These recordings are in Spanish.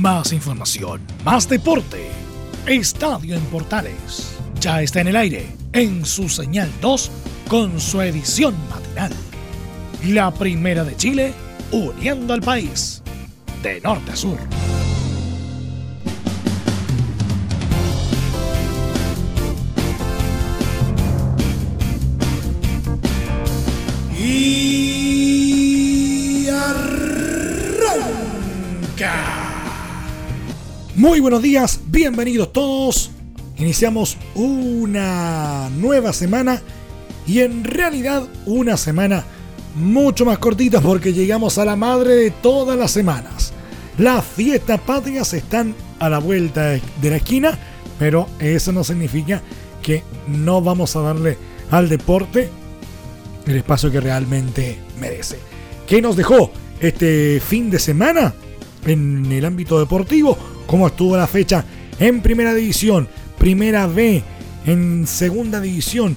Más información, más deporte. Estadio en Portales. Ya está en el aire, en su señal 2, con su edición matinal. La primera de Chile, uniendo al país, de norte a sur. Muy buenos días, bienvenidos todos. Iniciamos una nueva semana y en realidad una semana mucho más cortita porque llegamos a la madre de todas las semanas. Las fiestas patrias están a la vuelta de la esquina, pero eso no significa que no vamos a darle al deporte el espacio que realmente merece. ¿Qué nos dejó este fin de semana en el ámbito deportivo? Cómo estuvo la fecha en primera división, primera B, en segunda división,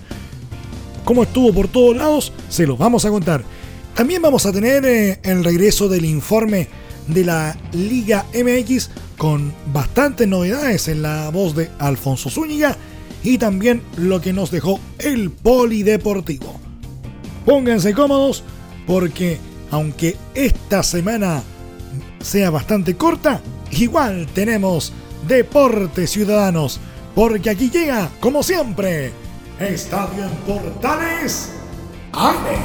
cómo estuvo por todos lados, se los vamos a contar. También vamos a tener eh, el regreso del informe de la Liga MX con bastantes novedades en la voz de Alfonso Zúñiga y también lo que nos dejó el Polideportivo. Pónganse cómodos porque aunque esta semana sea bastante corta, igual tenemos Deportes Ciudadanos, porque aquí llega, como siempre, Estadio en Portales ¡Ale!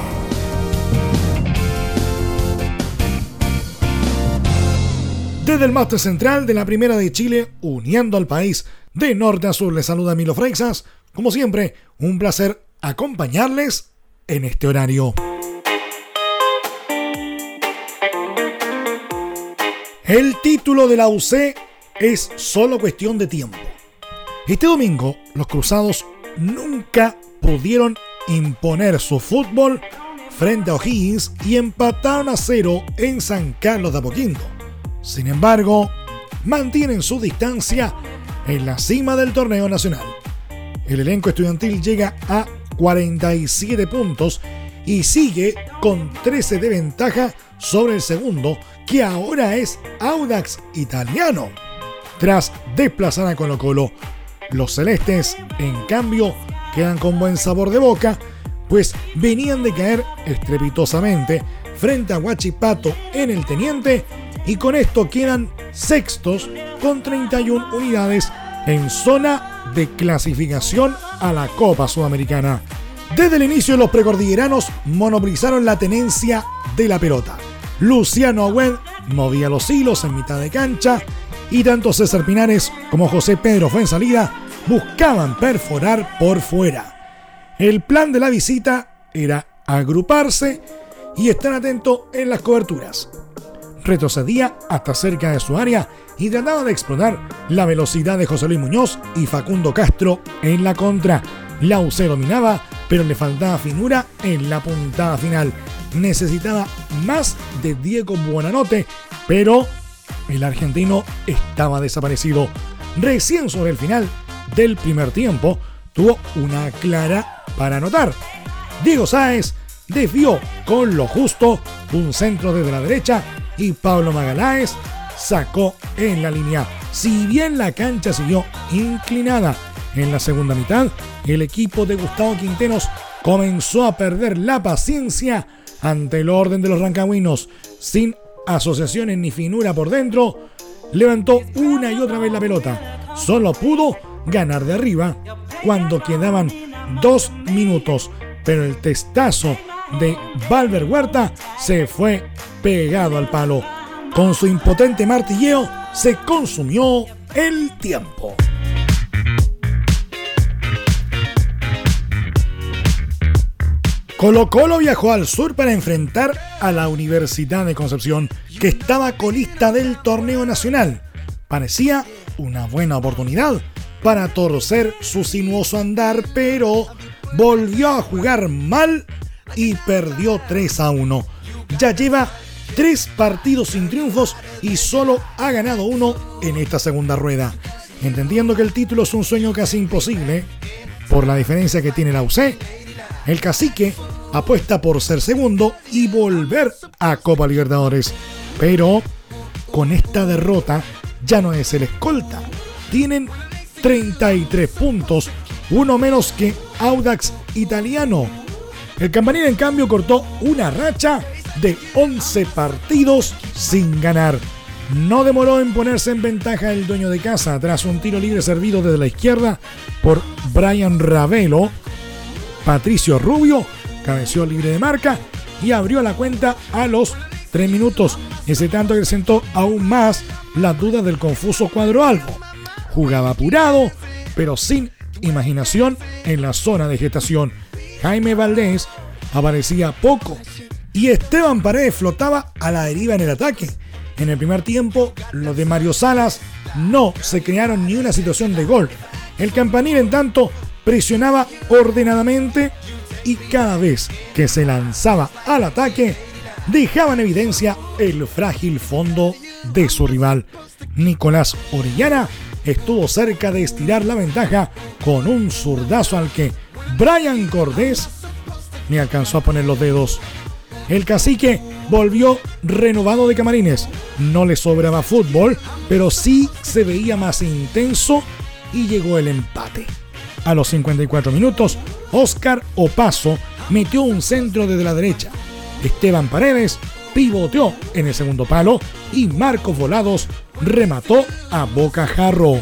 Desde el máster central de la Primera de Chile, uniendo al país de norte a sur, les saluda Milo Freixas. Como siempre, un placer acompañarles en este horario. El título de la UC es solo cuestión de tiempo. Este domingo, los Cruzados nunca pudieron imponer su fútbol frente a O'Higgins y empataron a cero en San Carlos de Apoquindo. Sin embargo, mantienen su distancia en la cima del torneo nacional. El elenco estudiantil llega a 47 puntos y sigue con 13 de ventaja sobre el segundo que ahora es Audax Italiano. Tras desplazar a Colo Colo, los celestes, en cambio, quedan con buen sabor de boca, pues venían de caer estrepitosamente frente a Huachipato en el Teniente y con esto quedan sextos con 31 unidades en zona de clasificación a la Copa Sudamericana. Desde el inicio los precordilleranos monopolizaron la tenencia de la pelota. Luciano Agüed movía los hilos en mitad de cancha y tanto César Pinares como José Pedro Fuensalida buscaban perforar por fuera. El plan de la visita era agruparse y estar atento en las coberturas. Retrocedía hasta cerca de su área y trataba de explotar la velocidad de José Luis Muñoz y Facundo Castro en la contra. La UC dominaba, pero le faltaba finura en la puntada final necesitaba más de Diego Buenanote, pero el argentino estaba desaparecido. Recién sobre el final del primer tiempo tuvo una clara para anotar. Diego Sáez desvió con lo justo un centro desde la derecha y Pablo Magaláes sacó en la línea. Si bien la cancha siguió inclinada en la segunda mitad, el equipo de Gustavo Quinteros comenzó a perder la paciencia ante el orden de los rancagüinos, sin asociaciones ni finura por dentro, levantó una y otra vez la pelota. Solo pudo ganar de arriba cuando quedaban dos minutos, pero el testazo de Valver Huerta se fue pegado al palo. Con su impotente martilleo se consumió el tiempo. Colo Colo viajó al sur para enfrentar a la Universidad de Concepción, que estaba colista del torneo nacional. Parecía una buena oportunidad para torcer su sinuoso andar, pero volvió a jugar mal y perdió 3 a 1. Ya lleva tres partidos sin triunfos y solo ha ganado uno en esta segunda rueda. Entendiendo que el título es un sueño casi imposible, por la diferencia que tiene la UC, el cacique apuesta por ser segundo y volver a Copa Libertadores. Pero con esta derrota ya no es el escolta. Tienen 33 puntos, uno menos que Audax Italiano. El campanil en cambio cortó una racha de 11 partidos sin ganar. No demoró en ponerse en ventaja el dueño de casa tras un tiro libre servido desde la izquierda por Brian Ravelo. Patricio Rubio cabeció libre de marca y abrió la cuenta a los 3 minutos. Ese tanto acrecentó aún más la duda del confuso cuadro albo. Jugaba apurado, pero sin imaginación en la zona de gestación. Jaime Valdés aparecía poco y Esteban Paredes flotaba a la deriva en el ataque. En el primer tiempo, los de Mario Salas no se crearon ni una situación de gol. El campanil, en tanto, presionaba ordenadamente y cada vez que se lanzaba al ataque, dejaba en evidencia el frágil fondo de su rival. Nicolás Orellana estuvo cerca de estirar la ventaja con un zurdazo al que Brian Cordés ni alcanzó a poner los dedos. El cacique volvió renovado de camarines. No le sobraba fútbol, pero sí se veía más intenso y llegó el empate. A los 54 minutos, Oscar Opaso metió un centro desde la derecha. Esteban Paredes pivoteó en el segundo palo y Marcos Volados remató a Boca Jarro.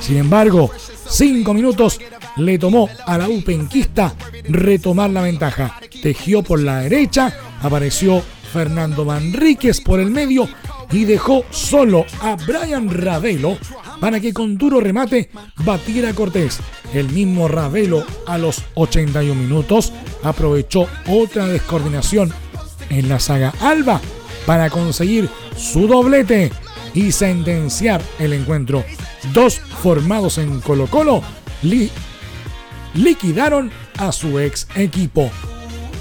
Sin embargo, cinco minutos le tomó a la Upenquista retomar la ventaja. Tejió por la derecha, apareció Fernando Manríquez por el medio y dejó solo a Brian Ravelo para que con duro remate batiera a Cortés. El mismo Ravelo a los 81 minutos aprovechó otra descoordinación en la saga Alba para conseguir su doblete y sentenciar el encuentro. Dos formados en Colo Colo liquidaron a su ex equipo.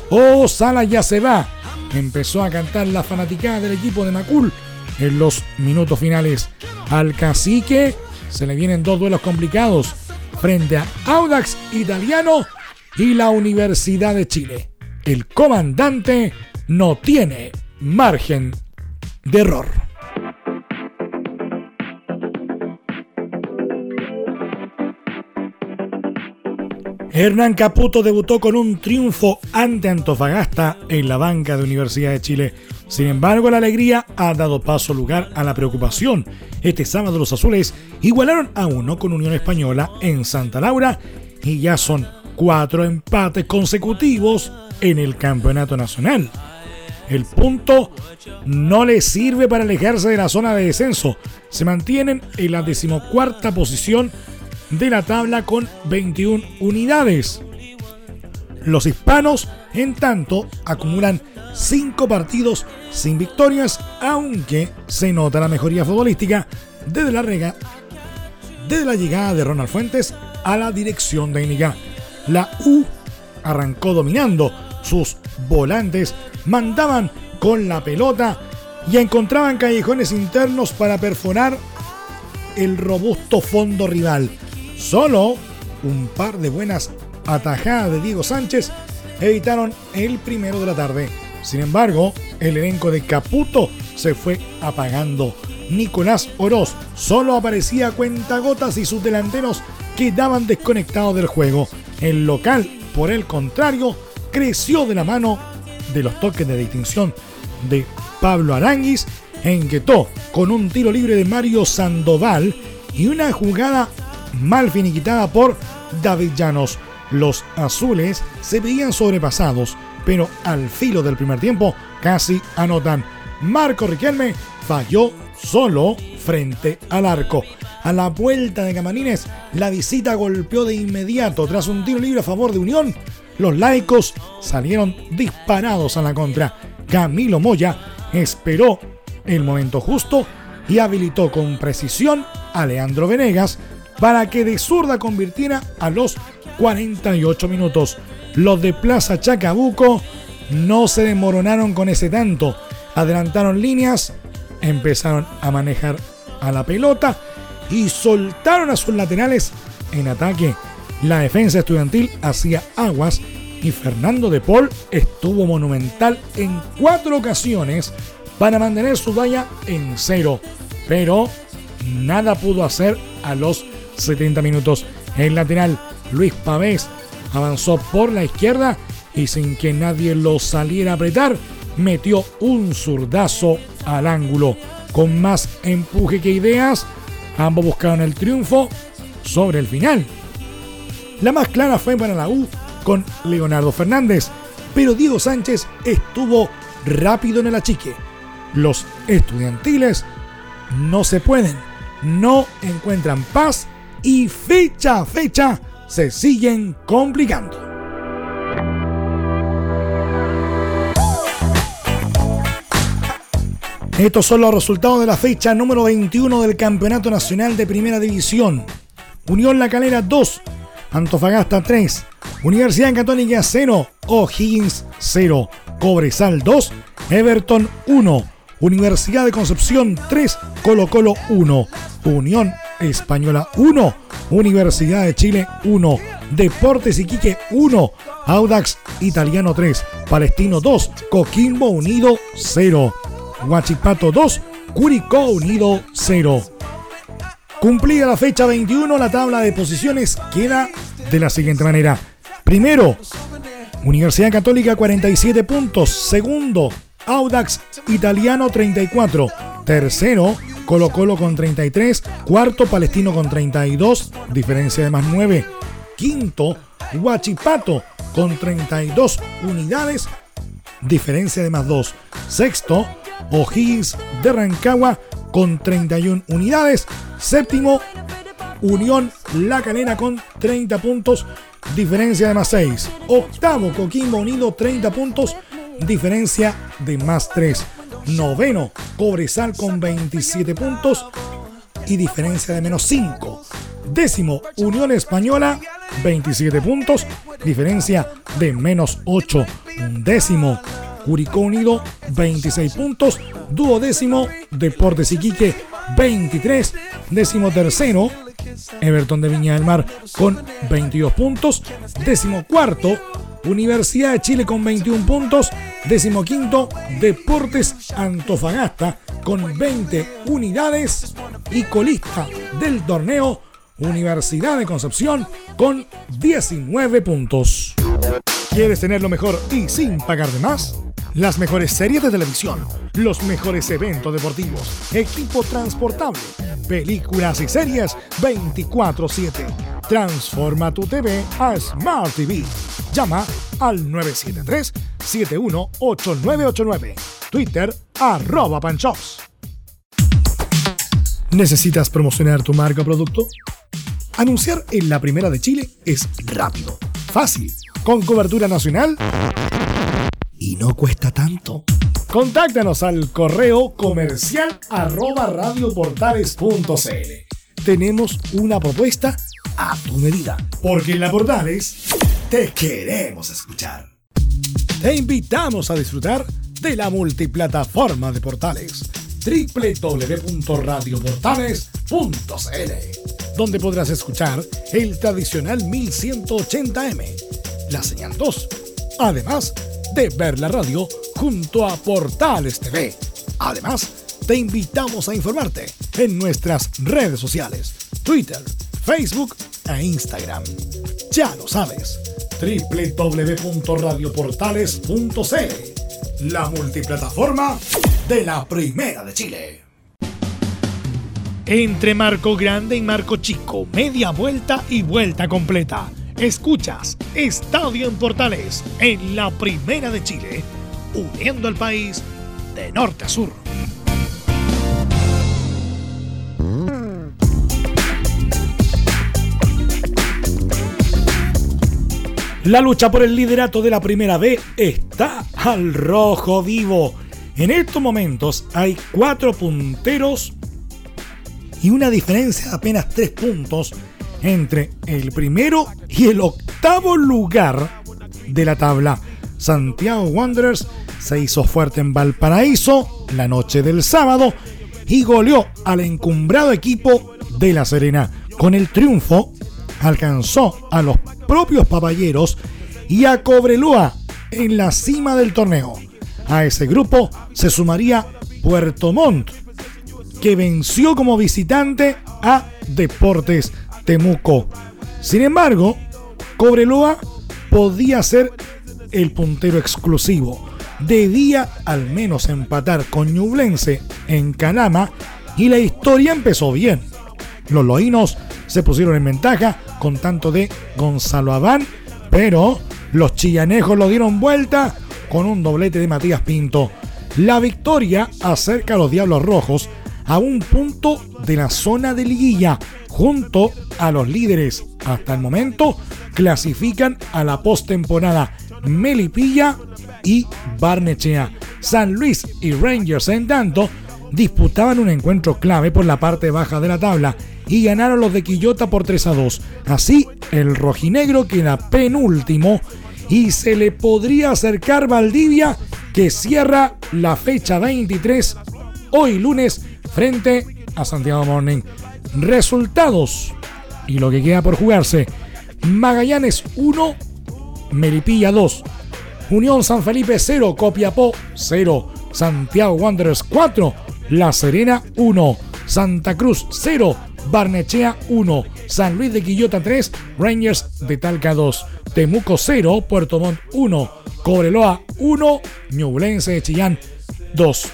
Oh, Sala ya se va. Empezó a cantar la fanaticada del equipo de Macul en los minutos finales. Al cacique se le vienen dos duelos complicados frente a Audax Italiano y la Universidad de Chile. El comandante no tiene margen de error. Hernán Caputo debutó con un triunfo ante Antofagasta en la banca de Universidad de Chile. Sin embargo, la alegría ha dado paso lugar a la preocupación. Este sábado los azules igualaron a uno con Unión Española en Santa Laura y ya son cuatro empates consecutivos en el campeonato nacional. El punto no le sirve para alejarse de la zona de descenso. Se mantienen en la decimocuarta posición de la tabla con 21 unidades. Los hispanos, en tanto, acumulan 5 partidos sin victorias, aunque se nota la mejoría futbolística desde la, desde la llegada de Ronald Fuentes a la dirección técnica. La U arrancó dominando, sus volantes mandaban con la pelota y encontraban callejones internos para perforar el robusto fondo rival. Solo un par de buenas atajadas de Diego Sánchez evitaron el primero de la tarde. Sin embargo, el elenco de Caputo se fue apagando. Nicolás Oroz solo aparecía a cuentagotas y sus delanteros quedaban desconectados del juego. El local, por el contrario, creció de la mano de los toques de distinción de Pablo Aranguis, enquetó con un tiro libre de Mario Sandoval y una jugada mal finiquitada por David Llanos. Los azules se veían sobrepasados, pero al filo del primer tiempo casi anotan. Marco Riquelme falló solo frente al arco. A la vuelta de Camarines, la visita golpeó de inmediato tras un tiro libre a favor de Unión. Los laicos salieron disparados a la contra. Camilo Moya esperó el momento justo y habilitó con precisión a Leandro Venegas para que de zurda convirtiera a los 48 minutos. Los de Plaza Chacabuco no se desmoronaron con ese tanto. Adelantaron líneas, empezaron a manejar a la pelota y soltaron a sus laterales en ataque. La defensa estudiantil hacía aguas y Fernando de Paul estuvo monumental en cuatro ocasiones para mantener su valla en cero. Pero nada pudo hacer a los 70 minutos. El lateral Luis Pavés avanzó por la izquierda y sin que nadie lo saliera a apretar, metió un zurdazo al ángulo. Con más empuje que ideas, ambos buscaron el triunfo sobre el final. La más clara fue para la U con Leonardo Fernández, pero Diego Sánchez estuvo rápido en el achique. Los estudiantiles no se pueden, no encuentran paz y fecha fecha se siguen complicando. Estos son los resultados de la fecha número 21 del Campeonato Nacional de Primera División. Unión La Calera 2, Antofagasta 3, Universidad Católica 0, O'Higgins 0, Cobresal 2, Everton 1, Universidad de Concepción 3, Colo Colo 1, Unión Española 1, Universidad de Chile 1, Deportes Iquique 1, Audax Italiano 3, Palestino 2, Coquimbo Unido 0. Huachipato 2, Curicó Unido 0. Cumplida la fecha 21, la tabla de posiciones queda de la siguiente manera. Primero, Universidad Católica 47 puntos. Segundo, Audax Italiano 34. Tercero, Colo Colo con 33. Cuarto, Palestino con 32. Diferencia de más 9. Quinto, Huachipato con 32 unidades. Diferencia de más 2. Sexto, O'Higgins de Rancagua con 31 unidades. Séptimo, Unión La Calera con 30 puntos, diferencia de más 6. Octavo, Coquimbo Unido 30 puntos, diferencia de más 3. Noveno, Cobresal con 27 puntos y diferencia de menos 5. Décimo, Unión Española, 27 puntos, diferencia de menos 8. Décimo, Curicó Unido 26 puntos, duodécimo Deportes Iquique 23, décimo tercero Everton de Viña del Mar con 22 puntos, décimo cuarto Universidad de Chile con 21 puntos, décimo quinto Deportes Antofagasta con 20 unidades y colista del torneo Universidad de Concepción con 19 puntos. ¿Quieres tener lo mejor y sin pagar de más? Las mejores series de televisión, los mejores eventos deportivos, equipo transportable, películas y series 24/7. Transforma tu TV a Smart TV. Llama al 973-718989. Twitter arroba panchops. ¿Necesitas promocionar tu marca o producto? Anunciar en la primera de Chile es rápido, fácil, con cobertura nacional y no cuesta tanto. Contáctanos al correo comercial arroba radioportales.cl. Tenemos una propuesta a tu medida, porque en la Portales te queremos escuchar. Te invitamos a disfrutar de la multiplataforma de portales www.radioportales.cl, donde podrás escuchar el tradicional 1180m, la señal 2. Además, de ver la radio junto a Portales TV. Además, te invitamos a informarte en nuestras redes sociales, Twitter, Facebook e Instagram. Ya lo sabes, www.radioportales.cl, la multiplataforma de la Primera de Chile. Entre Marco Grande y Marco Chico, media vuelta y vuelta completa Escuchas Estadio en Portales en la Primera de Chile, uniendo al país de norte a sur. La lucha por el liderato de la Primera B está al rojo vivo. En estos momentos hay cuatro punteros y una diferencia de apenas tres puntos entre el primero y el octavo lugar de la tabla. Santiago Wanderers se hizo fuerte en Valparaíso la noche del sábado y goleó al encumbrado equipo de La Serena. Con el triunfo alcanzó a los propios papayeros y a Cobreloa en la cima del torneo. A ese grupo se sumaría Puerto Montt que venció como visitante a Deportes Temuco. Sin embargo, Cobreloa podía ser el puntero exclusivo. Debía al menos empatar con Ñublense en Canama y la historia empezó bien. Los loínos se pusieron en ventaja con tanto de Gonzalo Abán, pero los chillanejos lo dieron vuelta con un doblete de Matías Pinto. La victoria acerca a los Diablos Rojos a un punto de la zona de liguilla, junto a los líderes. Hasta el momento clasifican a la postemporada Melipilla y Barnechea. San Luis y Rangers, en tanto, disputaban un encuentro clave por la parte baja de la tabla y ganaron los de Quillota por 3 a 2. Así, el rojinegro queda penúltimo y se le podría acercar Valdivia que cierra la fecha 23 hoy lunes frente a Santiago Morning. Resultados y lo que queda por jugarse. Magallanes 1, Melipilla 2, Unión San Felipe 0, Copiapó 0, Santiago Wanderers 4, La Serena 1, Santa Cruz 0, Barnechea 1, San Luis de Quillota 3, Rangers de Talca 2, Temuco 0, Puerto Montt 1, Cobreloa 1, Ñublense de Chillán 2.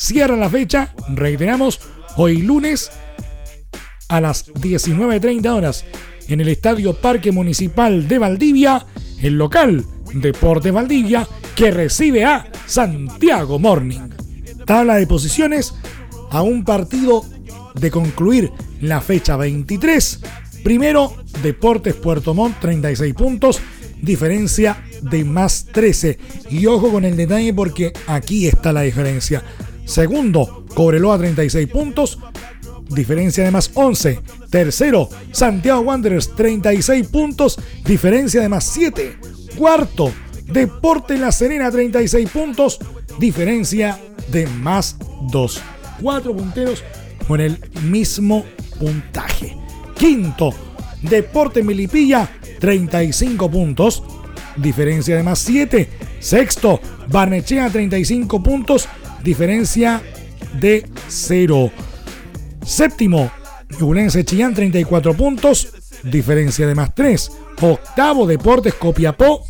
Cierra la fecha, reiteramos, hoy lunes a las 19.30 horas en el Estadio Parque Municipal de Valdivia, el local Deporte Valdivia, que recibe a Santiago Morning. Tabla de posiciones a un partido de concluir la fecha 23. Primero, Deportes Puerto Montt, 36 puntos, diferencia de más 13. Y ojo con el detalle porque aquí está la diferencia. Segundo, Cobreloa, 36 puntos, diferencia de más 11. Tercero, Santiago Wanderers, 36 puntos, diferencia de más 7. Cuarto, Deporte La Serena, 36 puntos, diferencia de más 2. Cuatro punteros con el mismo puntaje. Quinto, Deporte Milipilla, 35 puntos, diferencia de más 7. Sexto, Barnechea, 35 puntos, diferencia de 0. Séptimo, Ñublense Chillán 34 puntos, diferencia de más 3. Octavo, Deportes Copiapó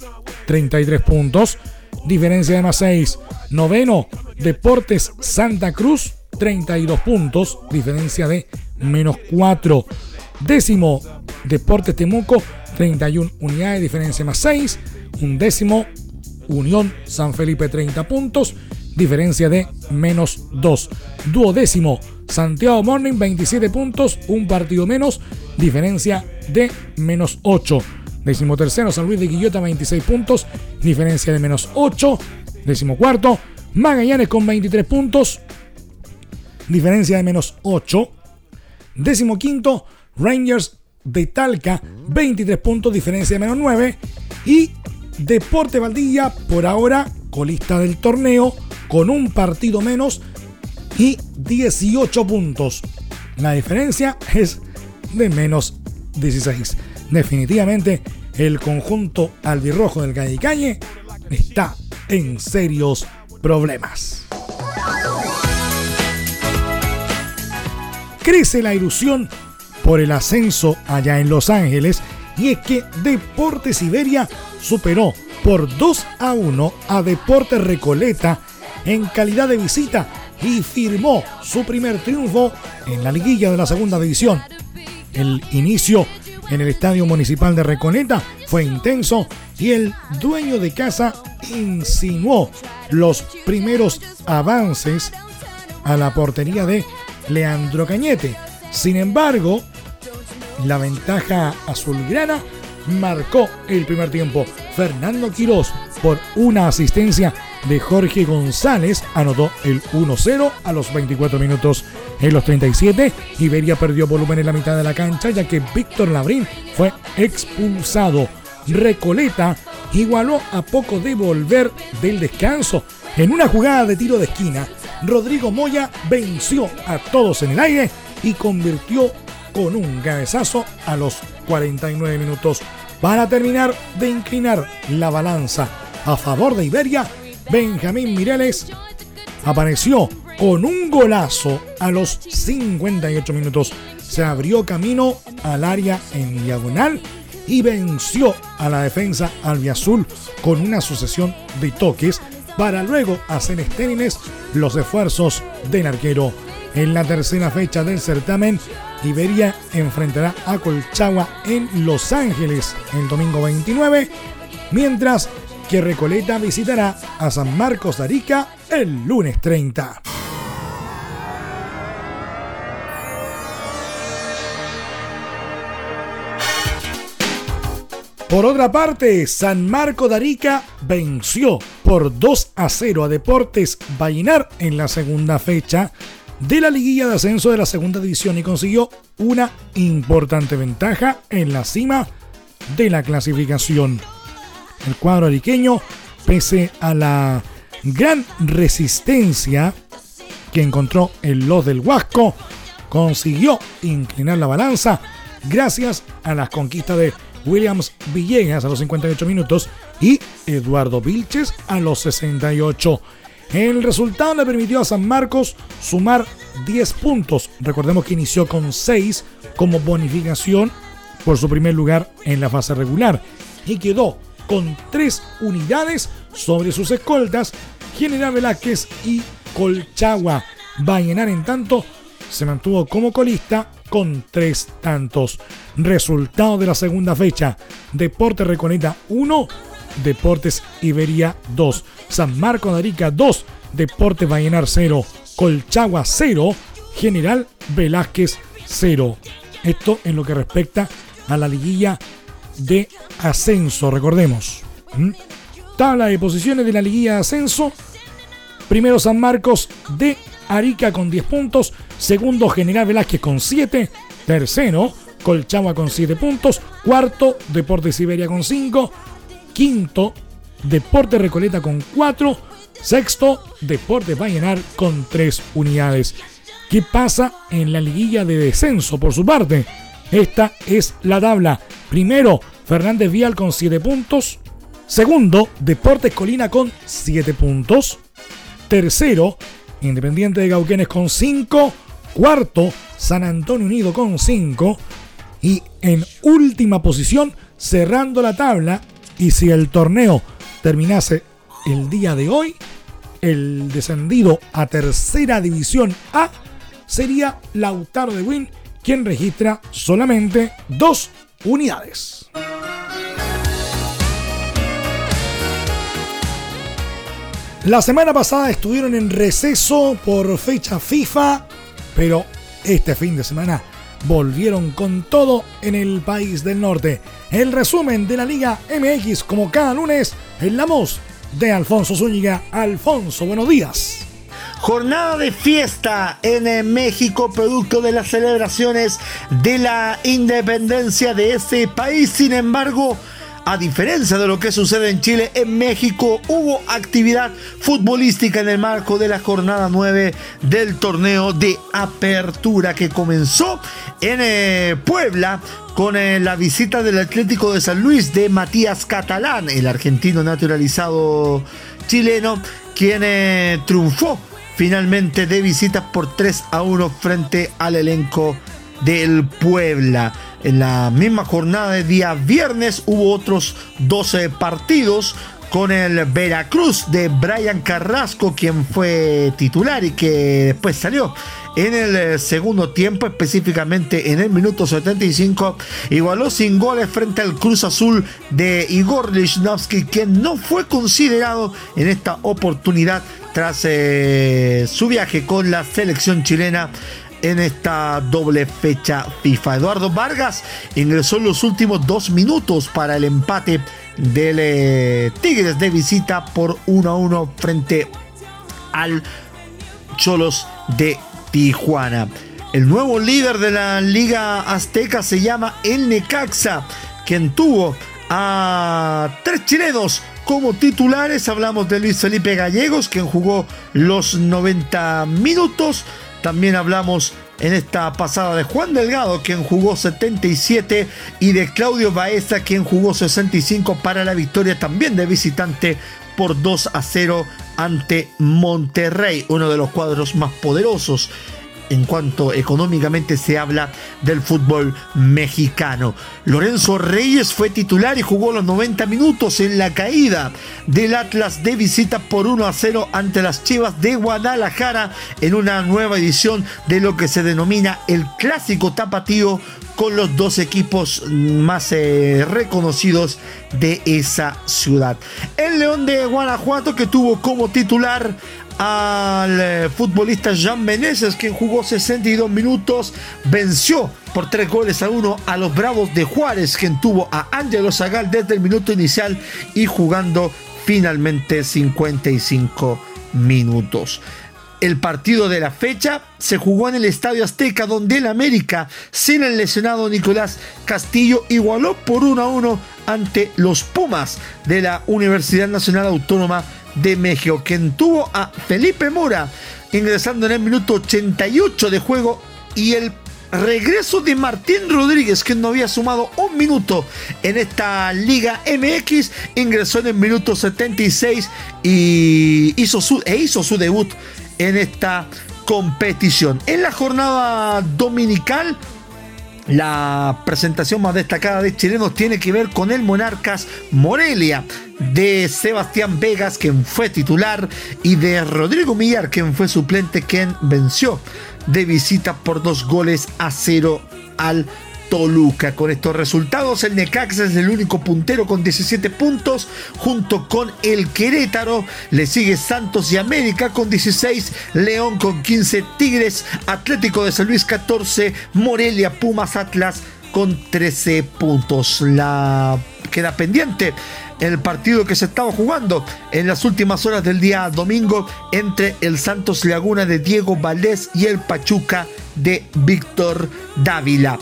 33 puntos, diferencia de más 6. Noveno, Deportes Santa Cruz 32 puntos, diferencia de menos 4. Décimo, Deportes Temuco 31 unidades, diferencia más 6. Un décimo, Unión San Felipe 30 puntos, diferencia de menos 2. Duodécimo, Santiago Morning 27 puntos, un partido menos, diferencia de menos 8. Décimo tercero, San Luis de Quillota 26 puntos, diferencia de menos 8. Décimo cuarto, Magallanes con 23 puntos, diferencia de menos 8. Décimo quinto, Rangers de Talca 23 puntos, diferencia de menos 9. Y Deporte Valdilla por ahora colista del torneo con un partido menos y 18 puntos. La diferencia es de menos 16. Definitivamente el conjunto albirrojo del Calle Calle está en serios problemas. Crece la ilusión por el ascenso allá en Los Ángeles y es que Deportes Iberia superó por 2 a 1 a Deportes Recoleta en calidad de visita y firmó su primer triunfo en la liguilla de la segunda división. El inicio en el Estadio Municipal de Recoleta fue intenso y el dueño de casa insinuó los primeros avances a la portería de Leandro Cañete. Sin embargo, la ventaja azulgrana marcó el primer tiempo. Fernando Quirós por una asistencia de Jorge González anotó el 1-0 a los 24 minutos. En los 37, Iberia perdió volumen en la mitad de la cancha ya que Víctor Labrín fue expulsado. Recoleta igualó a poco de volver del descanso. En una jugada de tiro de esquina, Rodrigo Moya venció a todos en el aire y convirtió con un cabezazo a los 49 minutos. Para terminar de inclinar la balanza a favor de Iberia, Benjamín Mireles apareció con un golazo a los 58 minutos se abrió camino al área en diagonal y venció a la defensa albiazul con una sucesión de toques para luego hacer estériles los esfuerzos del arquero. En la tercera fecha del certamen, Iberia enfrentará a Colchagua en Los Ángeles el domingo 29, mientras que Recoleta visitará a San Marcos de Arica el lunes 30. Por otra parte, San Marco de Arica venció por 2 a 0 a Deportes Vallenar en la segunda fecha de la liguilla de ascenso de la segunda división y consiguió una importante ventaja en la cima de la clasificación. El cuadro ariqueño, pese a la gran resistencia que encontró en los del Huasco, consiguió inclinar la balanza gracias a las conquistas de Williams Villegas a los 58 minutos y Eduardo Vilches a los 68. El resultado le permitió a San Marcos sumar 10 puntos. Recordemos que inició con 6 como bonificación por su primer lugar en la fase regular y quedó con 3 unidades sobre sus escoltas General Velázquez y Colchagua. Vallenar en tanto se mantuvo como colista con tres tantos. Resultado de la segunda fecha: Deportes Reconeta 1, Deportes Iberia 2, San Marco de Arica 2, Deportes Vallenar 0, Colchagua 0, General Velázquez 0. Esto en lo que respecta a la liguilla de ascenso, recordemos. Tabla de posiciones de la liguilla de ascenso. Primero San Marcos de Arica con 10 puntos, segundo General Velázquez con 7, tercero Colchagua con 7 puntos, cuarto Deportes Siberia con 5, quinto Deporte Recoleta con 4, sexto Deporte Vallenar con 3 unidades. ¿Qué pasa en la liguilla de descenso por su parte? Esta es la tabla. Primero, Fernández Vial con 7 puntos. Segundo, Deportes Colina con 7 puntos. Tercero, Independiente de Gauquenes con 5. Cuarto, San Antonio Unido con 5. Y en última posición, cerrando la tabla. Y si el torneo terminase el día de hoy, el descendido a tercera división A sería Lautaro de Win, quien registra solamente dos unidades. La semana pasada estuvieron en receso por fecha FIFA, pero este fin de semana volvieron con todo en el país del norte. El resumen de la Liga MX como cada lunes en la voz de Alfonso Zúñiga. Alfonso, buenos días. Jornada de fiesta en México, producto de las celebraciones de la independencia de ese país. Sin embargo, a diferencia de lo que sucede en Chile, en México hubo actividad futbolística en el marco de la jornada 9 del torneo de apertura que comenzó en eh, Puebla con eh, la visita del Atlético de San Luis de Matías Catalán, el argentino naturalizado chileno, quien eh, triunfó finalmente de visitas por 3 a 1 frente al elenco del Puebla. En la misma jornada de día viernes hubo otros 12 partidos con el Veracruz de Brian Carrasco, quien fue titular y que después salió en el eh, segundo tiempo, específicamente en el minuto 75, igualó sin goles frente al Cruz Azul de Igor Lichnowsky, quien no fue considerado en esta oportunidad tras eh, su viaje con la selección chilena en esta doble fecha FIFA. Eduardo Vargas ingresó en los últimos dos minutos para el empate del eh, Tigres de visita por 1 a 1 frente al Cholos de Tijuana. El nuevo líder de la Liga Azteca se llama El Necaxa, quien tuvo a tres chilenos como titulares. Hablamos de Luis Felipe Gallegos, quien jugó los 90 minutos. También hablamos en esta pasada de Juan Delgado, quien jugó 77, y de Claudio Baeza, quien jugó 65 para la victoria también de visitante por 2 a 0 ante Monterrey, uno de los cuadros más poderosos en cuanto económicamente se habla del fútbol mexicano. Lorenzo Reyes fue titular y jugó los 90 minutos en la caída del Atlas de visita por 1 a 0 ante las Chivas de Guadalajara en una nueva edición de lo que se denomina el clásico tapatío con los dos equipos más eh, reconocidos de esa ciudad. El León de Guanajuato que tuvo como titular al eh, futbolista Jean Meneses, quien jugó 62 minutos, venció por 3 goles a 1 a los Bravos de Juárez, quien tuvo a Ángelo Zagal desde el minuto inicial y jugando finalmente 55 minutos. El partido de la fecha se jugó en el Estadio Azteca, donde el América, sin el lesionado Nicolás Castillo, igualó por 1 a 1 ante los Pumas de la Universidad Nacional Autónoma de México, quien tuvo a Felipe Mora ingresando en el minuto 88 de juego y el regreso de Martín Rodríguez, que no había sumado un minuto en esta Liga MX, ingresó en el minuto 76 y hizo su, e hizo su debut en esta competición. En la jornada dominical la presentación más destacada de chilenos tiene que ver con el Monarcas Morelia de Sebastián Vegas, quien fue titular, y de Rodrigo Millar, quien fue suplente, quien venció de visita por dos goles a cero al Toluca. Con estos resultados, el Necaxa es el único puntero con 17 puntos, junto con el Querétaro. Le sigue Santos y América con 16, León con 15, Tigres, Atlético de San Luis 14, Morelia, Pumas, Atlas con 13 puntos. La queda pendiente el partido que se estaba jugando en las últimas horas del día domingo entre el Santos Laguna de Diego Valdés y el Pachuca de Víctor Dávila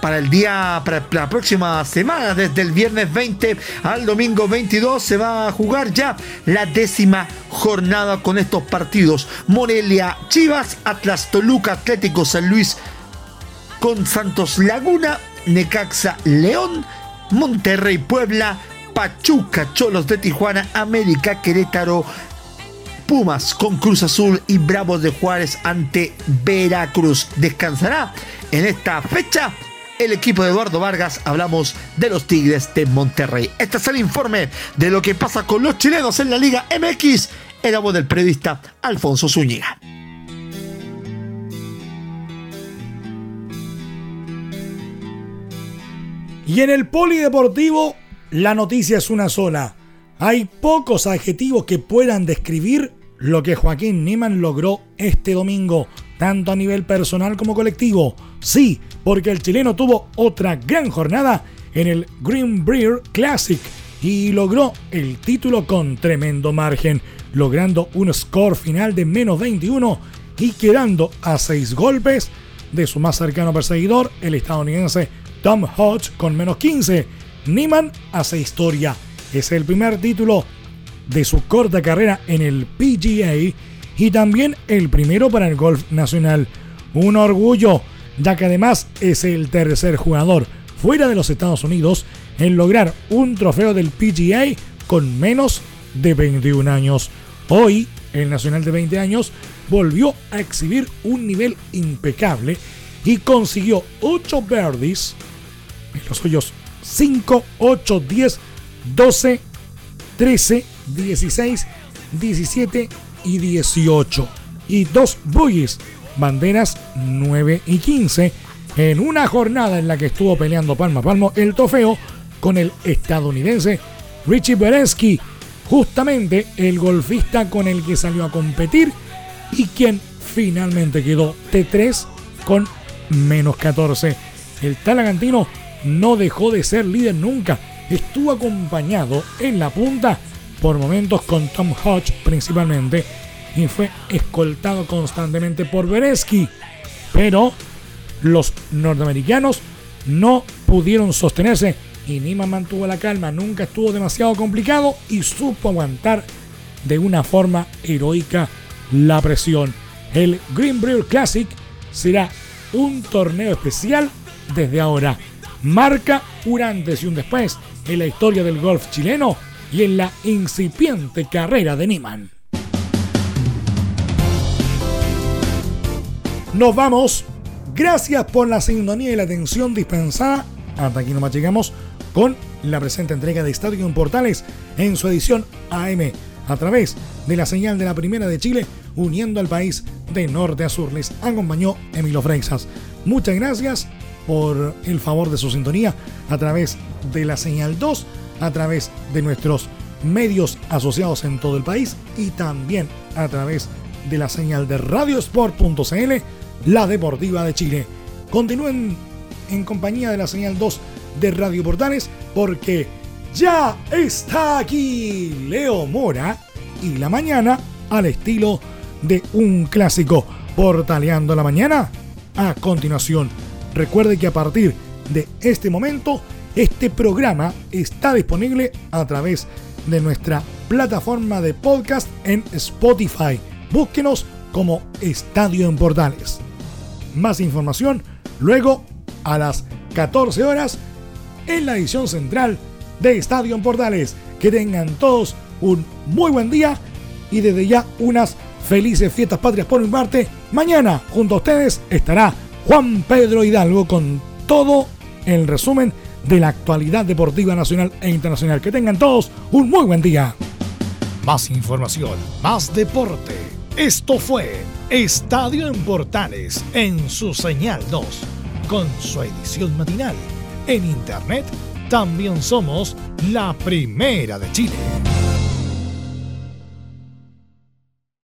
para el día, para la próxima semana, desde el viernes 20 al domingo 22, se va a jugar ya la décima jornada con estos partidos. Morelia, Chivas, Atlas, Toluca, Atlético San Luis con Santos Laguna, Necaxa, León, Monterrey, Puebla, Pachuca, Cholos de Tijuana, América, Querétaro, Pumas con Cruz Azul y Bravos de Juárez ante Veracruz. Descansará en esta fecha el equipo de Eduardo Vargas, hablamos de los Tigres de Monterrey. Este es el informe de lo que pasa con los chilenos en la Liga MX. Era voz del periodista Alfonso Zúñiga. Y en el polideportivo, la noticia es una sola. Hay pocos adjetivos que puedan describir lo que Joaquín Niman logró este domingo tanto a nivel personal como colectivo. Sí, porque el chileno tuvo otra gran jornada en el Green Breer Classic y logró el título con tremendo margen, logrando un score final de menos 21 y quedando a 6 golpes de su más cercano perseguidor, el estadounidense Tom Hodge con menos 15. Niman hace historia. Es el primer título de su corta carrera en el PGA y también el primero para el golf nacional. Un orgullo, ya que además es el tercer jugador fuera de los Estados Unidos en lograr un trofeo del PGA con menos de 21 años. Hoy, el Nacional de 20 años volvió a exhibir un nivel impecable y consiguió 8 birdies en los hoyos 5, 8, 10, 12, 13, 16, 17 y 18 y dos bogies, banderas 9 y 15 en una jornada en la que estuvo peleando palmo a palmo el trofeo con el estadounidense Richie Berensky, justamente el golfista con el que salió a competir y quien finalmente quedó T3 con menos 14. El talagantino no dejó de ser líder nunca, estuvo acompañado en la punta por momentos con Tom Hodge principalmente, y fue escoltado constantemente por Beresky. Pero los norteamericanos no pudieron sostenerse y Nima mantuvo la calma, nunca estuvo demasiado complicado y supo aguantar de una forma heroica la presión. El Green Brewer Classic será un torneo especial desde ahora. Marca un antes y un después en la historia del golf chileno y en la incipiente carrera de Niman. Nos vamos. Gracias por la sintonía y la atención dispensada. Hasta aquí nomás llegamos con la presente entrega de Estadio Portales en su edición AM a través de la señal de la Primera de Chile, uniendo al país de norte a sur. Les acompañó Emilio Freixas. Muchas gracias por el favor de su sintonía a través de la señal 2, a través de nuestros medios asociados en todo el país y también a través de la señal de radiosport.cl, la deportiva de Chile. Continúen en compañía de la señal 2 de Radio Portales porque ya está aquí Leo Mora y la mañana al estilo de un clásico portaleando la mañana. A continuación, recuerde que a partir de este momento este programa está disponible a través de nuestra plataforma de podcast en Spotify. Búsquenos como Estadio en Portales. Más información luego a las 14 horas en la edición central de Estadio en Portales. Que tengan todos un muy buen día y desde ya unas felices fiestas patrias por mi parte. Mañana junto a ustedes estará Juan Pedro Hidalgo con todo el resumen de la actualidad deportiva nacional e internacional. Que tengan todos un muy buen día. Más información, más deporte. Esto fue Estadio en Portales en su señal 2, con su edición matinal. En internet también somos la primera de Chile.